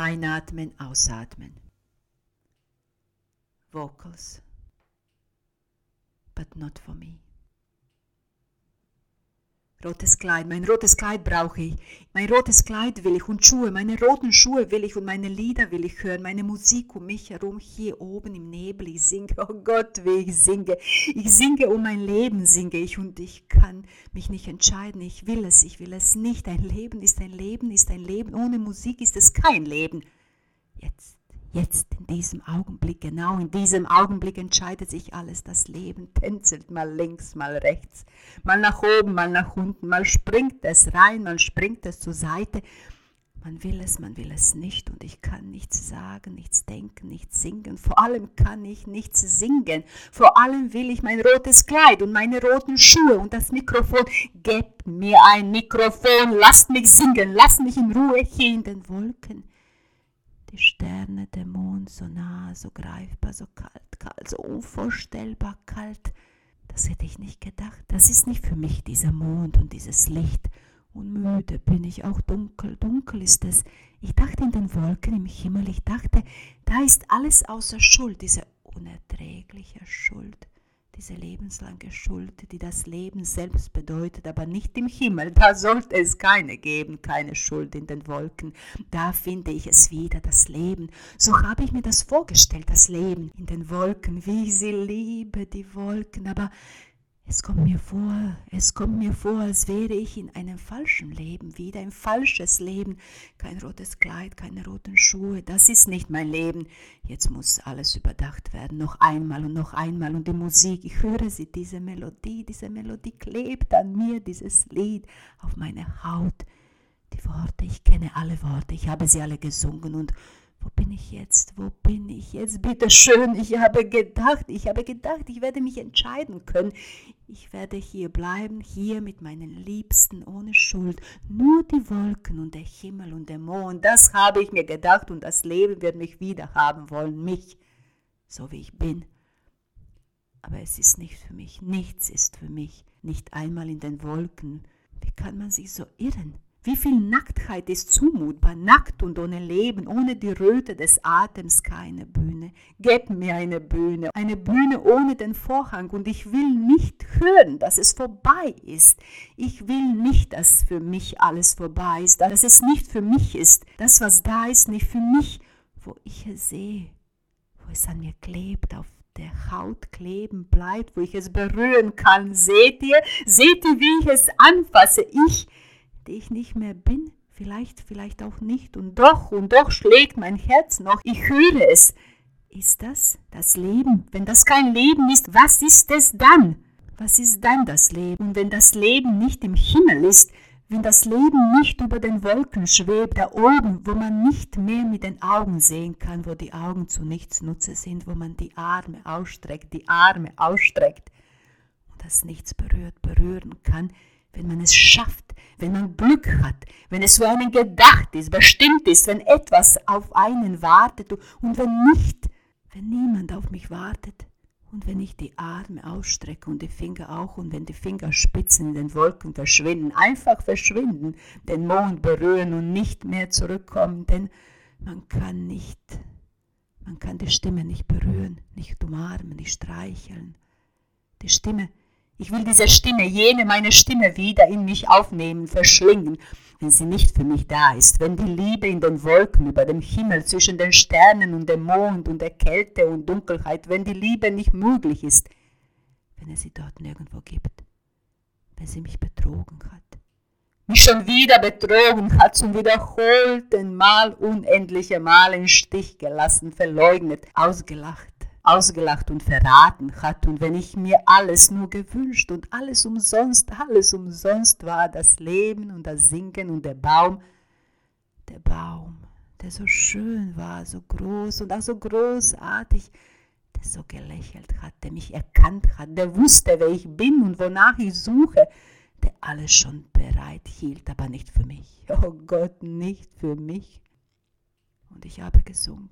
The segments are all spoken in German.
Einatmen, ausatmen. Vocals, but not for me. Rotes Kleid, mein rotes Kleid brauche ich. Mein rotes Kleid will ich und Schuhe, meine roten Schuhe will ich und meine Lieder will ich hören, meine Musik um mich herum, hier oben im Nebel. Ich singe, oh Gott, wie ich singe. Ich singe um mein Leben, singe ich und ich kann mich nicht entscheiden. Ich will es, ich will es nicht. Ein Leben ist ein Leben, ist ein Leben. Ohne Musik ist es kein Leben. Jetzt Jetzt in diesem Augenblick, genau in diesem Augenblick entscheidet sich alles. Das Leben tänzelt mal links, mal rechts, mal nach oben, mal nach unten, mal springt es rein, mal springt es zur Seite. Man will es, man will es nicht und ich kann nichts sagen, nichts denken, nichts singen. Vor allem kann ich nichts singen. Vor allem will ich mein rotes Kleid und meine roten Schuhe und das Mikrofon. Gebt mir ein Mikrofon, lasst mich singen, lasst mich in Ruhe hier in den Wolken die Sterne, der Mond so nah, so greifbar, so kalt, kalt, so unvorstellbar kalt. Das hätte ich nicht gedacht. Das ist nicht für mich dieser Mond und dieses Licht. Und müde bin ich auch dunkel, dunkel ist es. Ich dachte in den Wolken im Himmel, ich dachte, da ist alles außer Schuld, diese unerträgliche Schuld diese lebenslange Schuld, die das Leben selbst bedeutet, aber nicht im Himmel. Da sollte es keine geben, keine Schuld in den Wolken. Da finde ich es wieder, das Leben. So habe ich mir das vorgestellt, das Leben in den Wolken, wie ich sie liebe, die Wolken. Aber es kommt mir vor, es kommt mir vor, als wäre ich in einem falschen Leben wieder, ein falsches Leben. Kein rotes Kleid, keine roten Schuhe, das ist nicht mein Leben. Jetzt muss alles überdacht werden, noch einmal und noch einmal. Und die Musik, ich höre sie, diese Melodie, diese Melodie klebt an mir, dieses Lied auf meine Haut. Die Worte, ich kenne alle Worte, ich habe sie alle gesungen und wo bin ich jetzt? Wo bin ich jetzt? Bitte schön, ich habe gedacht, ich habe gedacht, ich werde mich entscheiden können. Ich werde hier bleiben, hier mit meinen Liebsten ohne Schuld. Nur die Wolken und der Himmel und der Mond, das habe ich mir gedacht und das Leben wird mich wieder haben wollen, mich, so wie ich bin. Aber es ist nicht für mich, nichts ist für mich, nicht einmal in den Wolken. Wie kann man sich so irren? Wie viel Nacktheit ist zumutbar, nackt und ohne Leben, ohne die Röte des Atems keine Bühne. Gebt mir eine Bühne, eine Bühne ohne den Vorhang und ich will nicht hören, dass es vorbei ist. Ich will nicht, dass für mich alles vorbei ist, dass es nicht für mich ist, das, was da ist, nicht für mich, wo ich es sehe, wo es an mir klebt, auf der Haut kleben bleibt, wo ich es berühren kann. Seht ihr? Seht ihr, wie ich es anfasse? Ich die ich nicht mehr bin, vielleicht, vielleicht auch nicht, und doch, und doch schlägt mein Herz noch, ich höre es. Ist das das Leben? Wenn das kein Leben ist, was ist es dann? Was ist dann das Leben? Und wenn das Leben nicht im Himmel ist, wenn das Leben nicht über den Wolken schwebt, da oben, wo man nicht mehr mit den Augen sehen kann, wo die Augen zu nichts Nutze sind, wo man die Arme ausstreckt, die Arme ausstreckt und das nichts berührt, berühren kann, wenn man es schafft, wenn man Glück hat, wenn es für einen gedacht ist, bestimmt ist, wenn etwas auf einen wartet und wenn nicht, wenn niemand auf mich wartet und wenn ich die Arme ausstrecke und die Finger auch und wenn die Fingerspitzen in den Wolken verschwinden, einfach verschwinden, den Mond berühren und nicht mehr zurückkommen, denn man kann nicht, man kann die Stimme nicht berühren, nicht umarmen, nicht streicheln. Die Stimme ich will diese Stimme, jene meine Stimme wieder in mich aufnehmen, verschlingen, wenn sie nicht für mich da ist, wenn die Liebe in den Wolken über dem Himmel zwischen den Sternen und dem Mond und der Kälte und Dunkelheit, wenn die Liebe nicht möglich ist, wenn es sie dort nirgendwo gibt, wenn sie mich betrogen hat, mich schon wieder betrogen hat, zum wiederholten Mal, unendliche Mal im Stich gelassen, verleugnet, ausgelacht ausgelacht und verraten hat und wenn ich mir alles nur gewünscht und alles umsonst, alles umsonst war, das Leben und das Singen und der Baum, der Baum, der so schön war, so groß und auch so großartig, der so gelächelt hat, der mich erkannt hat, der wusste, wer ich bin und wonach ich suche, der alles schon bereit hielt, aber nicht für mich. Oh Gott, nicht für mich. Und ich habe gesungen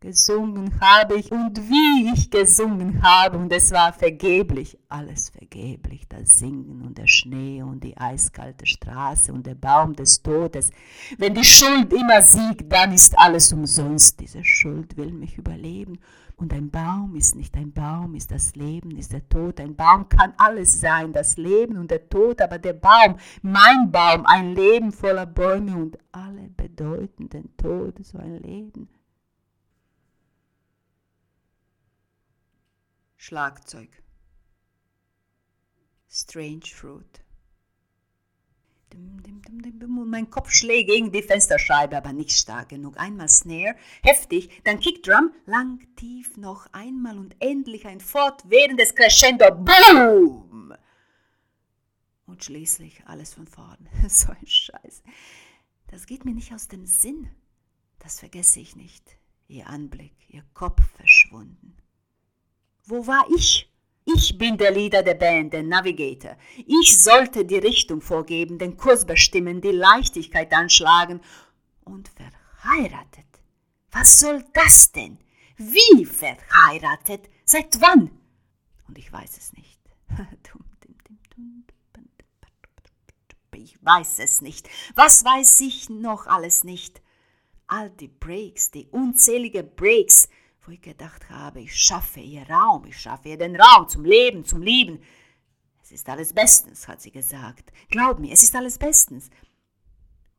Gesungen habe ich und wie ich gesungen habe und es war vergeblich, alles vergeblich, das Singen und der Schnee und die eiskalte Straße und der Baum des Todes. Wenn die Schuld immer siegt, dann ist alles umsonst. Diese Schuld will mich überleben und ein Baum ist nicht ein Baum, ist das Leben, ist der Tod. Ein Baum kann alles sein, das Leben und der Tod, aber der Baum, mein Baum, ein Leben voller Bäume und alle bedeutenden Tode, so ein Leben Schlagzeug. Strange Fruit. Und mein Kopf schlägt gegen die Fensterscheibe, aber nicht stark genug. Einmal Snare, heftig, dann Kickdrum, lang, tief, noch einmal und endlich ein fortwährendes Crescendo. Boom! Und schließlich alles von vorn. So ein Scheiß. Das geht mir nicht aus dem Sinn. Das vergesse ich nicht. Ihr Anblick, ihr Kopf verschwunden. Wo war ich? Ich bin der Leader der Band, der Navigator. Ich sollte die Richtung vorgeben, den Kurs bestimmen, die Leichtigkeit anschlagen. Und verheiratet? Was soll das denn? Wie verheiratet? Seit wann? Und ich weiß es nicht. Ich weiß es nicht. Was weiß ich noch alles nicht? All die Breaks, die unzählige Breaks, wo ich gedacht habe, ich schaffe ihr Raum, ich schaffe ihr den Raum zum Leben, zum Lieben. Es ist alles bestens, hat sie gesagt. Glaub mir, es ist alles bestens.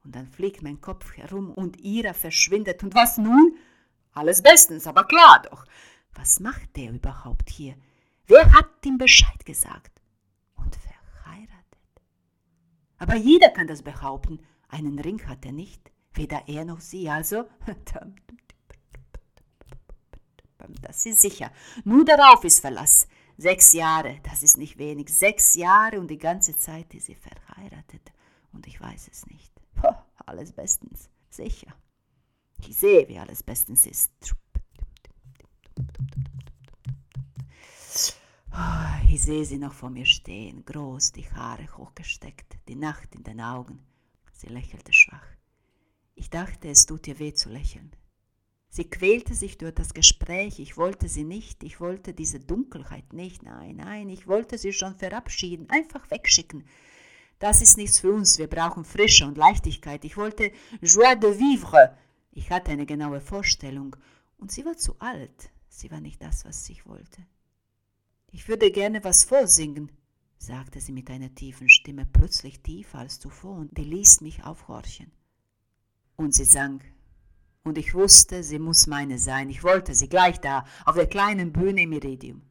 Und dann fliegt mein Kopf herum und ihrer verschwindet. Und was nun? Alles bestens, aber klar doch. Was macht der überhaupt hier? Wer hat ihm Bescheid gesagt? Und verheiratet. Aber jeder kann das behaupten. Einen Ring hat er nicht, weder er noch sie, also das ist sicher. Nur darauf ist Verlass. Sechs Jahre, das ist nicht wenig. Sechs Jahre und die ganze Zeit ist sie verheiratet. Und ich weiß es nicht. Oh, alles bestens, sicher. Ich sehe, wie alles bestens ist. Oh, ich sehe sie noch vor mir stehen, groß, die Haare hochgesteckt, die Nacht in den Augen. Sie lächelte schwach. Ich dachte, es tut ihr weh zu lächeln. Sie quälte sich durch das Gespräch, ich wollte sie nicht, ich wollte diese Dunkelheit nicht, nein, nein, ich wollte sie schon verabschieden, einfach wegschicken. Das ist nichts für uns, wir brauchen Frische und Leichtigkeit. Ich wollte Joie de vivre. Ich hatte eine genaue Vorstellung und sie war zu alt, sie war nicht das, was ich wollte. Ich würde gerne was vorsingen, sagte sie mit einer tiefen Stimme, plötzlich tiefer als zuvor, und die ließ mich aufhorchen. Und sie sang und ich wusste, sie muss meine sein. Ich wollte sie gleich da, auf der kleinen Bühne im Iridium.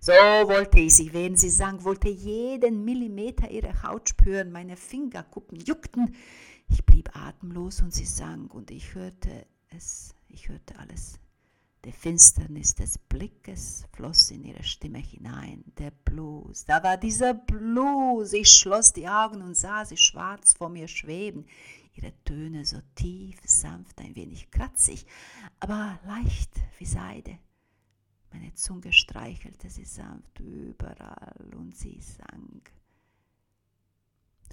So wollte ich sie, während sie sang, wollte jeden Millimeter ihre Haut spüren, meine Fingerkuppen juckten. Ich blieb atemlos und sie sang und ich hörte es, ich hörte alles. Die Finsternis des Blickes floss in ihre Stimme hinein. Der Blues, da war dieser Blues. Ich schloss die Augen und sah sie schwarz vor mir schweben. Ihre Töne so tief, sanft, ein wenig kratzig, aber leicht wie Seide. Meine Zunge streichelte sie sanft überall und sie sang.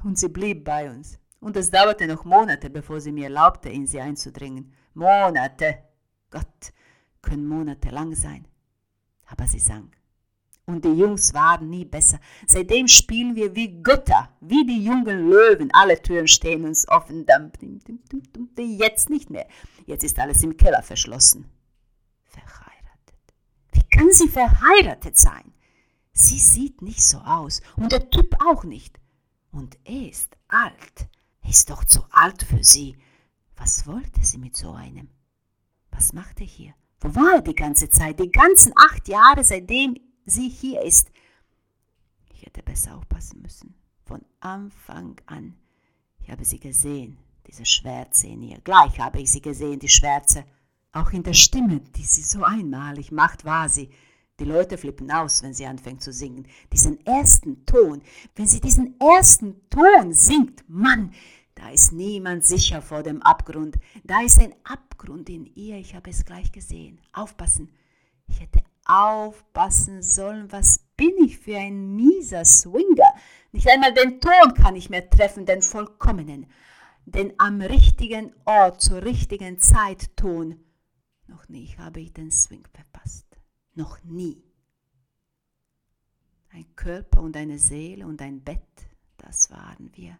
Und sie blieb bei uns. Und es dauerte noch Monate, bevor sie mir erlaubte, in sie einzudringen. Monate! Gott, können monatelang sein. Aber sie sang. Und die Jungs waren nie besser. Seitdem spielen wir wie Götter, wie die jungen Löwen. Alle Türen stehen uns offen. Jetzt nicht mehr. Jetzt ist alles im Keller verschlossen. Verheiratet. Wie kann sie verheiratet sein? Sie sieht nicht so aus. Und der Typ auch nicht. Und er ist alt. Er ist doch zu alt für sie. Was wollte sie mit so einem? Was macht er hier? Wo war er die ganze Zeit, die ganzen acht Jahre, seitdem sie hier ist? Ich hätte besser aufpassen müssen. Von Anfang an. Ich habe sie gesehen, diese Schwärze in ihr. Gleich habe ich sie gesehen, die Schwärze. Auch in der Stimme, die sie so einmalig macht, war sie. Die Leute flippen aus, wenn sie anfängt zu singen. Diesen ersten Ton, wenn sie diesen ersten Ton singt, Mann, da ist niemand sicher vor dem Abgrund. Da ist ein Abgrund in ihr. Ich habe es gleich gesehen. Aufpassen. Ich hätte aufpassen sollen. Was bin ich für ein mieser Swinger? Nicht einmal den Ton kann ich mehr treffen, den vollkommenen. den am richtigen Ort zur richtigen Zeit tun. Noch nie habe ich den Swing verpasst. Noch nie. Ein Körper und eine Seele und ein Bett, das waren wir,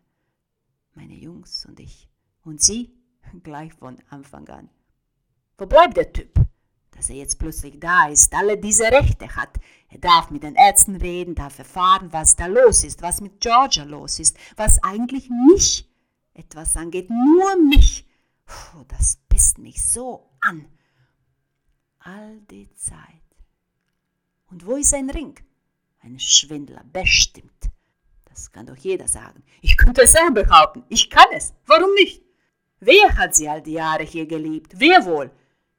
meine Jungs und ich. Und sie gleich von Anfang an. Wo bleibt der Typ? Dass er jetzt plötzlich da ist, alle diese Rechte hat. Er darf mit den Ärzten reden, darf erfahren, was da los ist, was mit Georgia los ist, was eigentlich mich etwas angeht, nur mich. Puh, das pisst mich so an. All die Zeit. Und wo ist ein Ring? Ein Schwindler, bestimmt. Das kann doch jeder sagen. Ich könnte es auch behaupten. Ich kann es. Warum nicht? Wer hat sie all die Jahre hier geliebt? Wer wohl?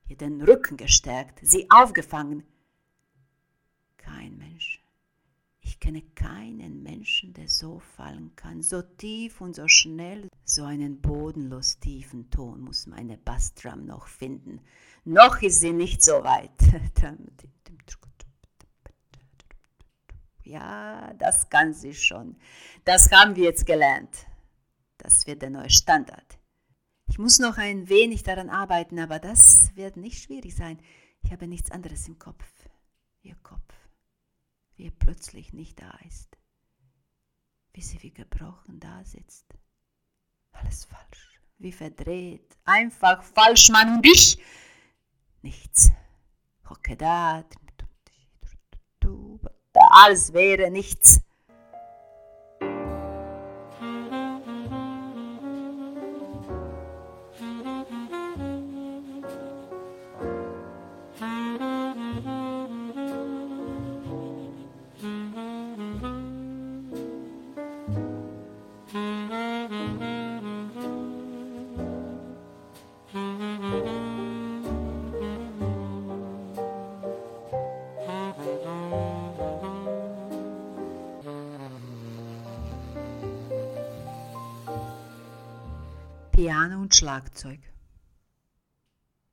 Ihr den Rücken gestärkt, sie aufgefangen. Kein Mensch. Ich kenne keinen Menschen, der so fallen kann, so tief und so schnell. So einen bodenlos tiefen Ton muss meine Bassdrum noch finden. Noch ist sie nicht so weit. Ja, das kann sie schon. Das haben wir jetzt gelernt. Das wird der neue Standard. Ich muss noch ein wenig daran arbeiten, aber das wird nicht schwierig sein. Ich habe nichts anderes im Kopf. Ihr Kopf, wie er plötzlich nicht da ist. Wie sie wie gebrochen da sitzt. Alles falsch, wie verdreht. Einfach falsch, Mann. Und ich? Nichts. Hocke da. Alles wäre nichts. Schlagzeug.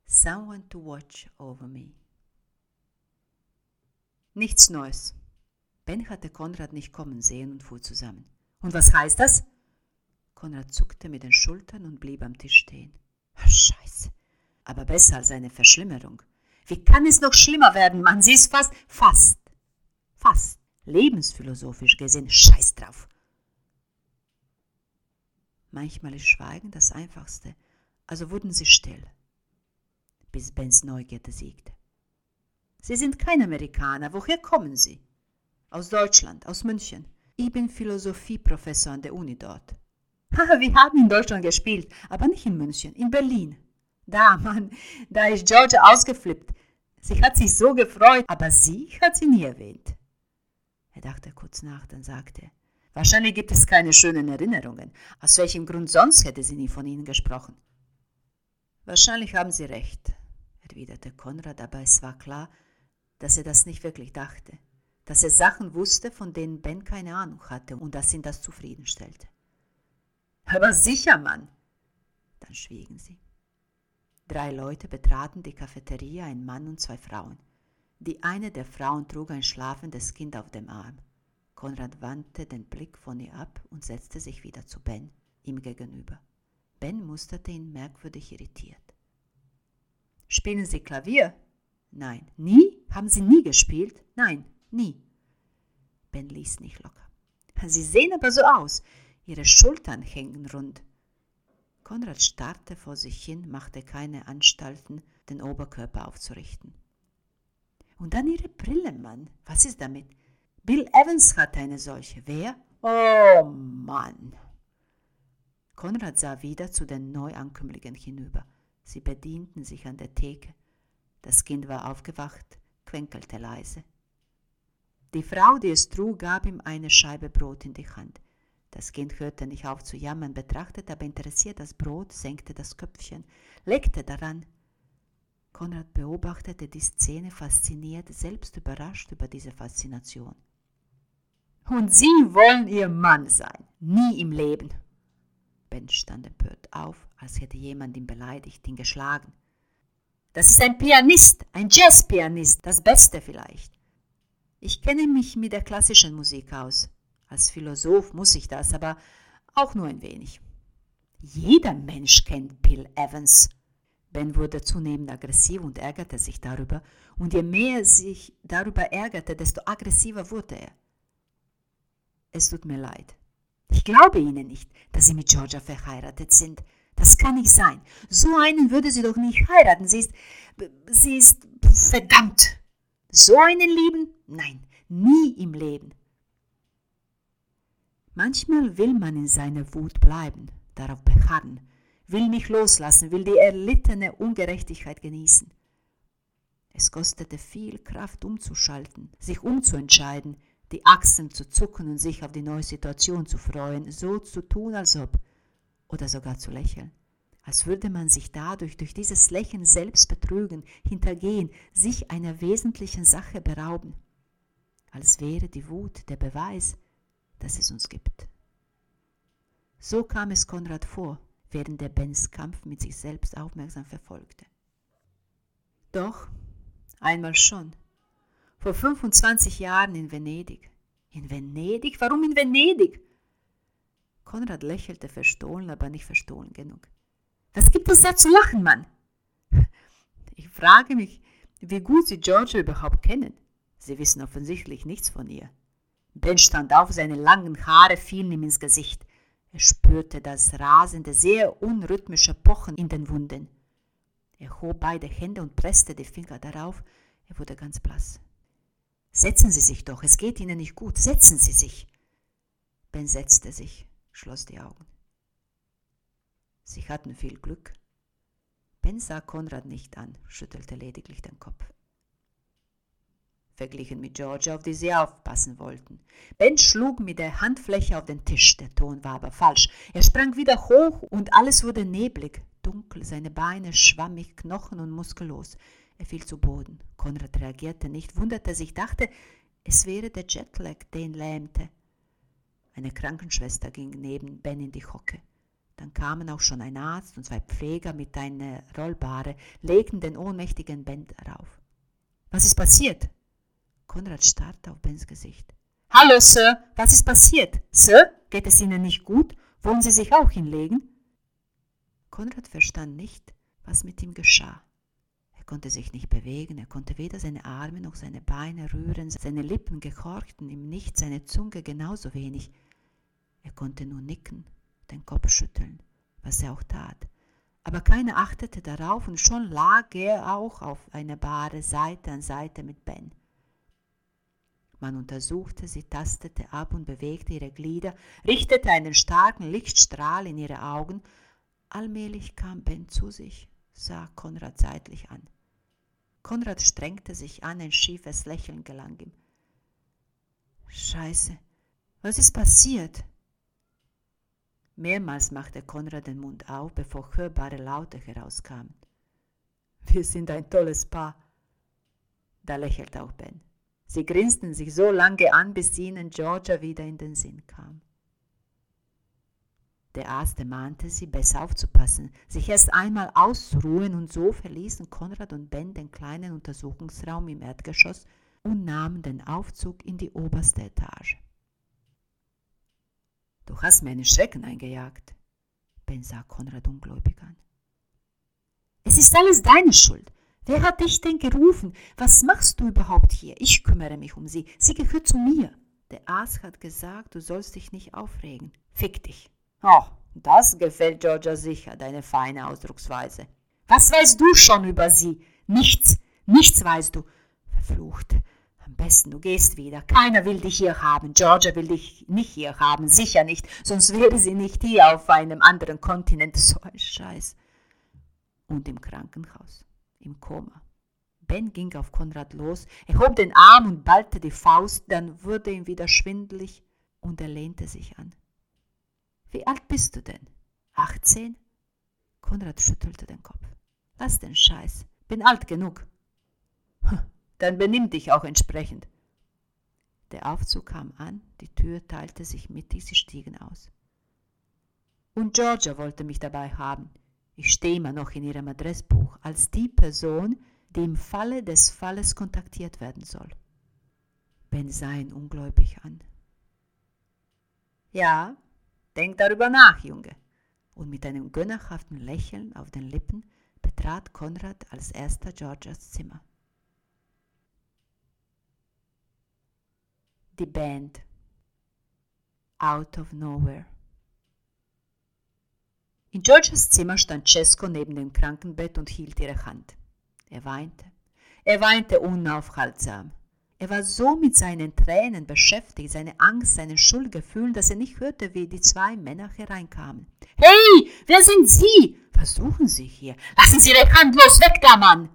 Someone to watch over me. Nichts Neues. Ben hatte Konrad nicht kommen sehen und fuhr zusammen. Und was heißt das? Konrad zuckte mit den Schultern und blieb am Tisch stehen. Scheiße. Aber besser als eine Verschlimmerung. Wie kann es noch schlimmer werden, Mann? Sie ist fast, fast, fast lebensphilosophisch gesehen. Scheiß drauf. Manchmal ist Schweigen das Einfachste, also wurden sie still, bis Bens Neugierde siegte. Sie sind kein Amerikaner, woher kommen Sie? Aus Deutschland, aus München. Ich bin Philosophieprofessor an der Uni dort. Wir haben in Deutschland gespielt, aber nicht in München, in Berlin. Da, Mann, da ist Georgia ausgeflippt. Sie hat sich so gefreut, aber sie hat sie nie erwähnt. Er dachte kurz nach, dann sagte Wahrscheinlich gibt es keine schönen Erinnerungen. Aus welchem Grund sonst hätte sie nie von ihnen gesprochen? Wahrscheinlich haben Sie recht, erwiderte Konrad, aber es war klar, dass er das nicht wirklich dachte, dass er Sachen wusste, von denen Ben keine Ahnung hatte und dass ihn das zufriedenstellte. Aber sicher, Mann! Dann schwiegen sie. Drei Leute betraten die Cafeteria, ein Mann und zwei Frauen. Die eine der Frauen trug ein schlafendes Kind auf dem Arm. Konrad wandte den Blick von ihr ab und setzte sich wieder zu Ben, ihm gegenüber. Ben musterte ihn merkwürdig irritiert. Spielen Sie Klavier? Nein. Nie? Haben Sie nie gespielt? Nein, nie. Ben ließ nicht locker. Sie sehen aber so aus. Ihre Schultern hängen rund. Konrad starrte vor sich hin, machte keine Anstalten, den Oberkörper aufzurichten. Und dann Ihre Brille, Mann. Was ist damit? Bill Evans hatte eine solche. Wer? Oh Mann! Konrad sah wieder zu den Neuankömmlingen hinüber. Sie bedienten sich an der Theke. Das Kind war aufgewacht, quenkelte leise. Die Frau, die es trug, gab ihm eine Scheibe Brot in die Hand. Das Kind hörte nicht auf zu jammern, betrachtete aber interessiert das Brot, senkte das Köpfchen, legte daran. Konrad beobachtete die Szene fasziniert, selbst überrascht über diese Faszination. Und Sie wollen Ihr Mann sein. Nie im Leben. Ben stand empört auf, als hätte jemand ihn beleidigt, ihn geschlagen. Das ist ein Pianist, ein Jazzpianist, das Beste vielleicht. Ich kenne mich mit der klassischen Musik aus. Als Philosoph muss ich das, aber auch nur ein wenig. Jeder Mensch kennt Bill Evans. Ben wurde zunehmend aggressiv und ärgerte sich darüber, und je mehr er sich darüber ärgerte, desto aggressiver wurde er. Es tut mir leid. Ich glaube Ihnen nicht, dass Sie mit Georgia verheiratet sind. Das kann nicht sein. So einen würde sie doch nicht heiraten. Sie ist, sie ist verdammt. So einen lieben? Nein, nie im Leben. Manchmal will man in seiner Wut bleiben, darauf beharren, will nicht loslassen, will die erlittene Ungerechtigkeit genießen. Es kostete viel Kraft umzuschalten, sich umzuentscheiden, die Achsen zu zucken und sich auf die neue Situation zu freuen, so zu tun, als ob, oder sogar zu lächeln, als würde man sich dadurch durch dieses Lächeln selbst betrügen, hintergehen, sich einer wesentlichen Sache berauben, als wäre die Wut der Beweis, dass es uns gibt. So kam es Konrad vor, während er Bens Kampf mit sich selbst aufmerksam verfolgte. Doch, einmal schon, vor 25 Jahren in Venedig. In Venedig? Warum in Venedig? Konrad lächelte verstohlen, aber nicht verstohlen genug. Was gibt es da zu lachen, Mann? Ich frage mich, wie gut Sie Georgia überhaupt kennen. Sie wissen offensichtlich nichts von ihr. Ben stand auf, seine langen Haare fielen ihm ins Gesicht. Er spürte das rasende, sehr unrhythmische Pochen in den Wunden. Er hob beide Hände und presste die Finger darauf. Er wurde ganz blass. Setzen Sie sich doch, es geht Ihnen nicht gut. Setzen Sie sich. Ben setzte sich, schloss die Augen. Sie hatten viel Glück. Ben sah Konrad nicht an, schüttelte lediglich den Kopf verglichen mit Georgia, auf die sie aufpassen wollten. Ben schlug mit der Handfläche auf den Tisch, der Ton war aber falsch. Er sprang wieder hoch und alles wurde neblig, dunkel, seine Beine schwammig, Knochen und muskulös. Er fiel zu Boden. Konrad reagierte nicht, wunderte sich, dachte, es wäre der Jetlag, der ihn lähmte. Eine Krankenschwester ging neben Ben in die Hocke. Dann kamen auch schon ein Arzt und zwei Pfleger mit einer Rollbare, legten den ohnmächtigen Ben darauf. Was ist passiert? Konrad starrte auf Bens Gesicht. Hallo, Sir, was ist passiert? Sir, geht es Ihnen nicht gut? Wollen Sie sich auch hinlegen? Konrad verstand nicht, was mit ihm geschah. Er konnte sich nicht bewegen, er konnte weder seine Arme noch seine Beine rühren, seine Lippen gehorchten ihm nicht, seine Zunge genauso wenig. Er konnte nur nicken, den Kopf schütteln, was er auch tat. Aber keiner achtete darauf und schon lag er auch auf einer Bahre Seite an Seite mit Ben. Man untersuchte sie, tastete ab und bewegte ihre Glieder, richtete einen starken Lichtstrahl in ihre Augen. Allmählich kam Ben zu sich, sah Konrad seitlich an. Konrad strengte sich an, ein schiefes Lächeln gelang ihm. Scheiße, was ist passiert? Mehrmals machte Konrad den Mund auf, bevor hörbare Laute herauskamen. Wir sind ein tolles Paar. Da lächelte auch Ben. Sie grinsten sich so lange an, bis ihnen Georgia wieder in den Sinn kam. Der Arzt ermahnte sie, besser aufzupassen, sich erst einmal auszuruhen, und so verließen Konrad und Ben den kleinen Untersuchungsraum im Erdgeschoss und nahmen den Aufzug in die oberste Etage. Du hast mir einen Schrecken eingejagt, Ben sah Konrad ungläubig an. Es ist alles deine Schuld. Wer hat dich denn gerufen? Was machst du überhaupt hier? Ich kümmere mich um sie. Sie gehört zu mir. Der Arzt hat gesagt, du sollst dich nicht aufregen. Fick dich. Oh, das gefällt Georgia sicher, deine feine Ausdrucksweise. Was weißt du schon über sie? Nichts, nichts weißt du. Verflucht. Am besten du gehst wieder. Keiner will dich hier haben. Georgia will dich nicht hier haben, sicher nicht. Sonst wäre sie nicht hier auf einem anderen Kontinent. So ein Scheiß. Und im Krankenhaus im Koma. Ben ging auf Konrad los, er hob den Arm und ballte die Faust, dann wurde ihm wieder schwindelig und er lehnte sich an. Wie alt bist du denn? 18? Konrad schüttelte den Kopf. Lass den Scheiß, bin alt genug. Dann benimm dich auch entsprechend. Der Aufzug kam an, die Tür teilte sich mittig, sie stiegen aus. Und Georgia wollte mich dabei haben. Ich stehe immer noch in Ihrem Adressbuch als die Person, die im Falle des Falles kontaktiert werden soll. Ben sah ihn ungläubig an. Ja, denk darüber nach, Junge. Und mit einem gönnerhaften Lächeln auf den Lippen betrat Konrad als erster Georgias Zimmer. Die Band Out of Nowhere. In Georgias Zimmer stand Cesco neben dem Krankenbett und hielt ihre Hand. Er weinte. Er weinte unaufhaltsam. Er war so mit seinen Tränen beschäftigt, seine Angst, seinen Schuldgefühlen, dass er nicht hörte, wie die zwei Männer hereinkamen. Hey, wer sind Sie? Was suchen Sie hier? Lassen Sie Ihre Hand los, weg da, Mann!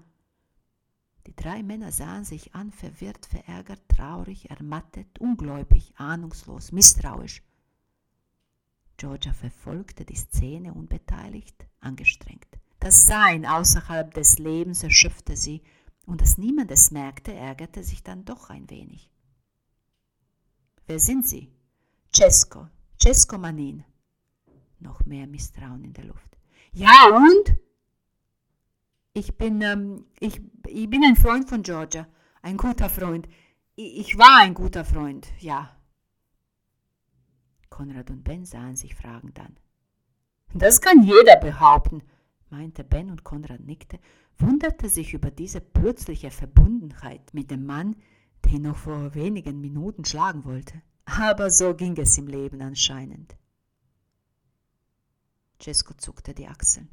Die drei Männer sahen sich an, verwirrt, verärgert, traurig, ermattet, ungläubig, ahnungslos, misstrauisch. Georgia verfolgte die Szene unbeteiligt, angestrengt. Das Sein außerhalb des Lebens erschöpfte sie, und dass niemand es merkte, ärgerte sich dann doch ein wenig. Wer sind Sie? Cesco, Cesco Manin. Noch mehr Misstrauen in der Luft. Ja und? Ich bin, ähm, ich, ich bin ein Freund von Georgia, ein guter Freund. Ich, ich war ein guter Freund, ja. Konrad und Ben sahen sich fragend an. Das kann jeder behaupten, meinte Ben und Konrad nickte wunderte sich über diese plötzliche Verbundenheit mit dem Mann, den noch vor wenigen Minuten schlagen wollte. Aber so ging es im Leben anscheinend. Cesco zuckte die Achseln.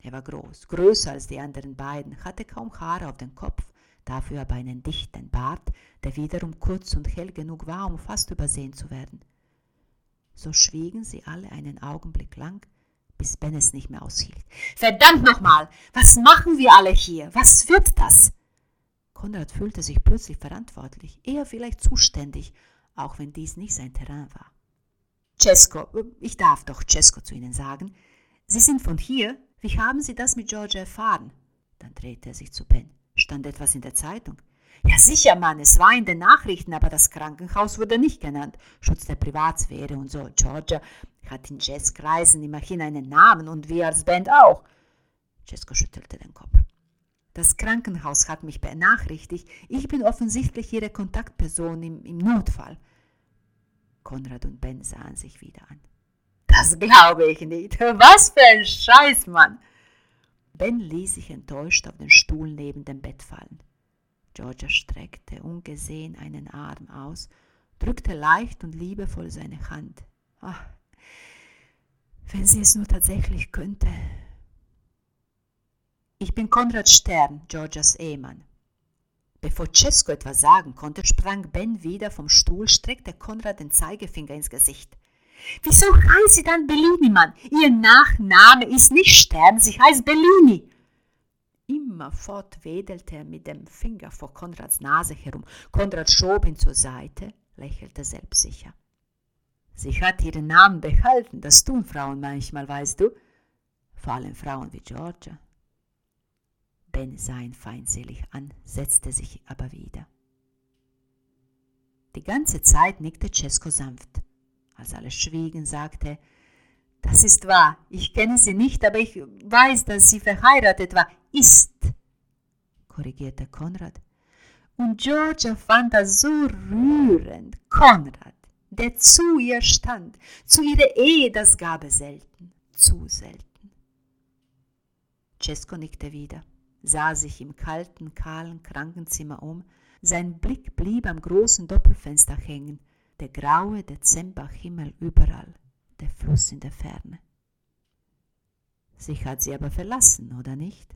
Er war groß, größer als die anderen beiden, hatte kaum Haare auf dem Kopf, dafür aber einen dichten Bart, der wiederum kurz und hell genug war, um fast übersehen zu werden. So schwiegen sie alle einen Augenblick lang, bis Ben es nicht mehr aushielt. Verdammt nochmal, was machen wir alle hier? Was wird das? Konrad fühlte sich plötzlich verantwortlich, eher vielleicht zuständig, auch wenn dies nicht sein Terrain war. Cesco, ich darf doch Cesco zu Ihnen sagen. Sie sind von hier? Wie haben Sie das mit Georgia erfahren? Dann drehte er sich zu Ben. Stand etwas in der Zeitung? Ja, sicher, Mann, es war in den Nachrichten, aber das Krankenhaus wurde nicht genannt. Schutz der Privatsphäre und so. Georgia hat in Jazzkreisen immerhin einen Namen und wir als Band auch. Cesco schüttelte den Kopf. Das Krankenhaus hat mich benachrichtigt. Ich bin offensichtlich ihre Kontaktperson im, im Notfall. Konrad und Ben sahen sich wieder an. Das glaube ich nicht. Was für ein Scheiß, Mann! Ben ließ sich enttäuscht auf den Stuhl neben dem Bett fallen. Georgia streckte ungesehen einen Arm aus, drückte leicht und liebevoll seine Hand. Ach, wenn sie es nur tatsächlich könnte. Ich bin Konrad Stern, Georgias Ehemann. Bevor Cesco etwas sagen konnte, sprang Ben wieder vom Stuhl, streckte Konrad den Zeigefinger ins Gesicht. Wieso heißt sie dann Bellini, Mann? Ihr Nachname ist nicht Stern, sie heißt Bellini. Immerfort wedelte er mit dem Finger vor Konrads Nase herum. Konrad schob ihn zur Seite, lächelte selbstsicher. Sie hat ihren Namen behalten, das tun Frauen manchmal, weißt du. Vor allem Frauen wie Georgia. Ben sah ihn feindselig an, setzte sich aber wieder. Die ganze Zeit nickte Cesco sanft. Als alle schwiegen, sagte das ist wahr, ich kenne sie nicht, aber ich weiß, dass sie verheiratet war. Ist, korrigierte Konrad. Und Georgia fand das so rührend. Konrad, der zu ihr stand, zu ihrer Ehe, das gab es selten, zu selten. Cesco nickte wieder, sah sich im kalten, kahlen Krankenzimmer um, sein Blick blieb am großen Doppelfenster hängen, der graue Dezemberhimmel überall, der Fluss in der Ferne. Sich hat sie aber verlassen, oder nicht?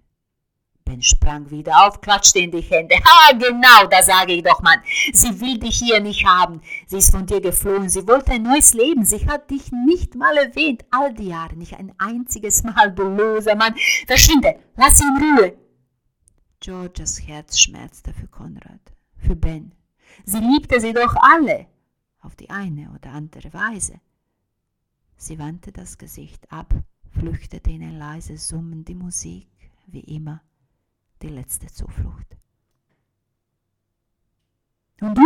Ben sprang wieder auf, klatschte in die Hände. Ha, genau, da sage ich doch, Mann. Sie will dich hier nicht haben. Sie ist von dir geflohen. Sie wollte ein neues Leben. Sie hat dich nicht mal erwähnt. All die Jahre, nicht ein einziges Mal, du loser Mann. Verschwinde, lass sie in Ruhe. Georgias Herz schmerzte für Konrad, für Ben. Sie liebte sie doch alle, auf die eine oder andere Weise. Sie wandte das Gesicht ab, flüchtete in ein leises Summen die Musik, wie immer die letzte Zuflucht. Und du?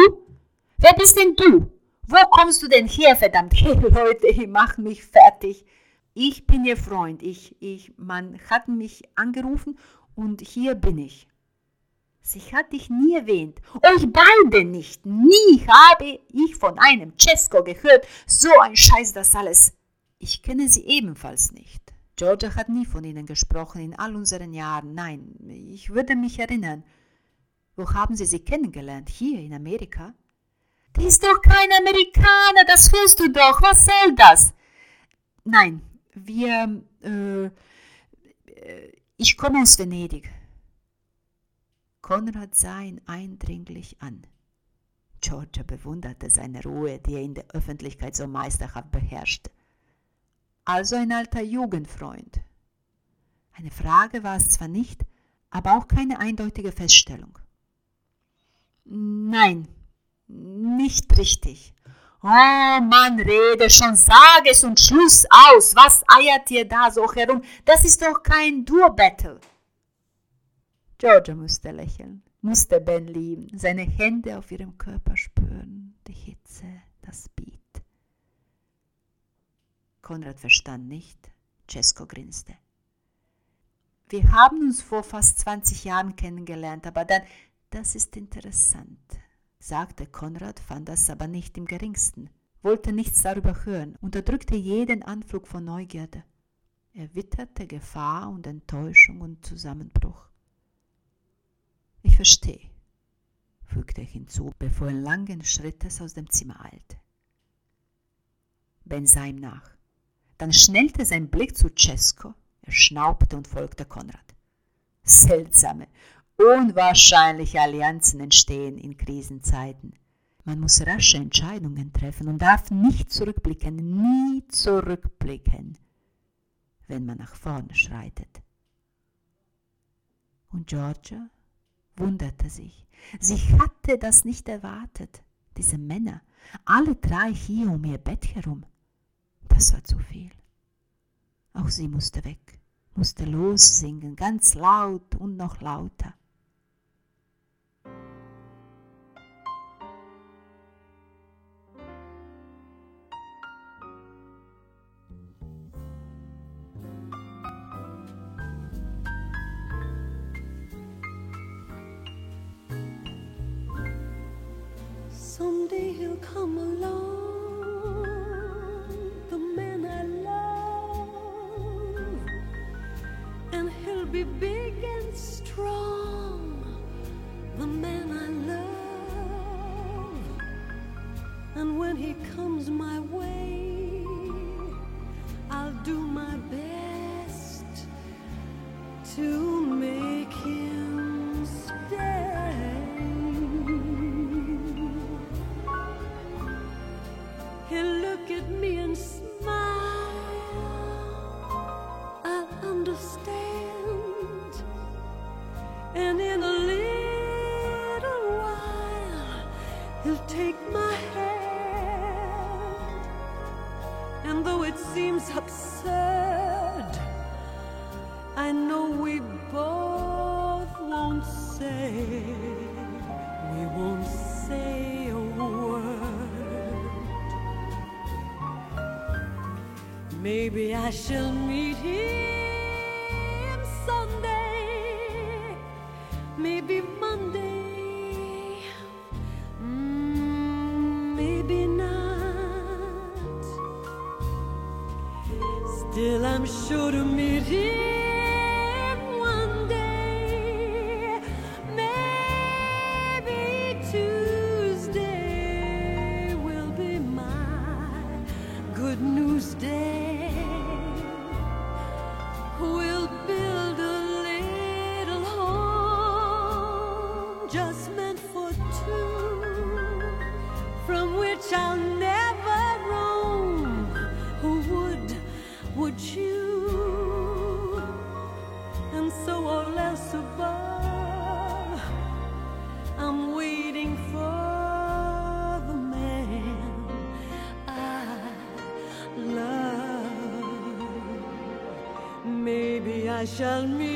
Wer bist denn du? Wo kommst du denn her, verdammt? Hey Leute, ihr macht mich fertig. Ich bin ihr Freund. Ich, ich, man hat mich angerufen und hier bin ich. Sie hat dich nie erwähnt. Euch beide nicht. Nie habe ich von einem Cesco gehört. So ein Scheiß das alles. Ich kenne sie ebenfalls nicht. Georgia hat nie von ihnen gesprochen in all unseren Jahren. Nein, ich würde mich erinnern. Wo haben Sie sie kennengelernt? Hier in Amerika? Die ist doch kein Amerikaner, das hörst du doch. Was soll das? Nein, wir. Äh, ich komme aus Venedig. Konrad sah ihn eindringlich an. Georgia bewunderte seine Ruhe, die er in der Öffentlichkeit so meisterhaft beherrschte. Also ein alter Jugendfreund. Eine Frage war es zwar nicht, aber auch keine eindeutige Feststellung. Nein, nicht richtig. Oh Mann, rede schon, sag es und Schluss aus. Was eiert ihr da so herum? Das ist doch kein Dur-Battle. Georgia musste lächeln, musste Ben lieben, seine Hände auf ihrem Körper spüren, die Hitze, das Beat. Konrad verstand nicht, Cesco grinste. Wir haben uns vor fast 20 Jahren kennengelernt, aber dann, das ist interessant sagte Konrad, fand das aber nicht im geringsten, wollte nichts darüber hören, unterdrückte jeden Anflug von Neugierde. Er witterte Gefahr und Enttäuschung und Zusammenbruch. Ich verstehe, fügte er hinzu, bevor er langen Schrittes aus dem Zimmer eilte. Ben sah ihm nach. Dann schnellte sein Blick zu Cesco. Er schnaubte und folgte Konrad. Seltsame, Unwahrscheinliche Allianzen entstehen in Krisenzeiten. Man muss rasche Entscheidungen treffen und darf nicht zurückblicken, nie zurückblicken, wenn man nach vorne schreitet. Und Georgia wunderte sich. Sie hatte das nicht erwartet. Diese Männer, alle drei hier um ihr Bett herum. Das war zu viel. Auch sie musste weg, musste lossingen, ganz laut und noch lauter. Someday he'll come along, When he comes my way, I'll do my best to I should. Shall meet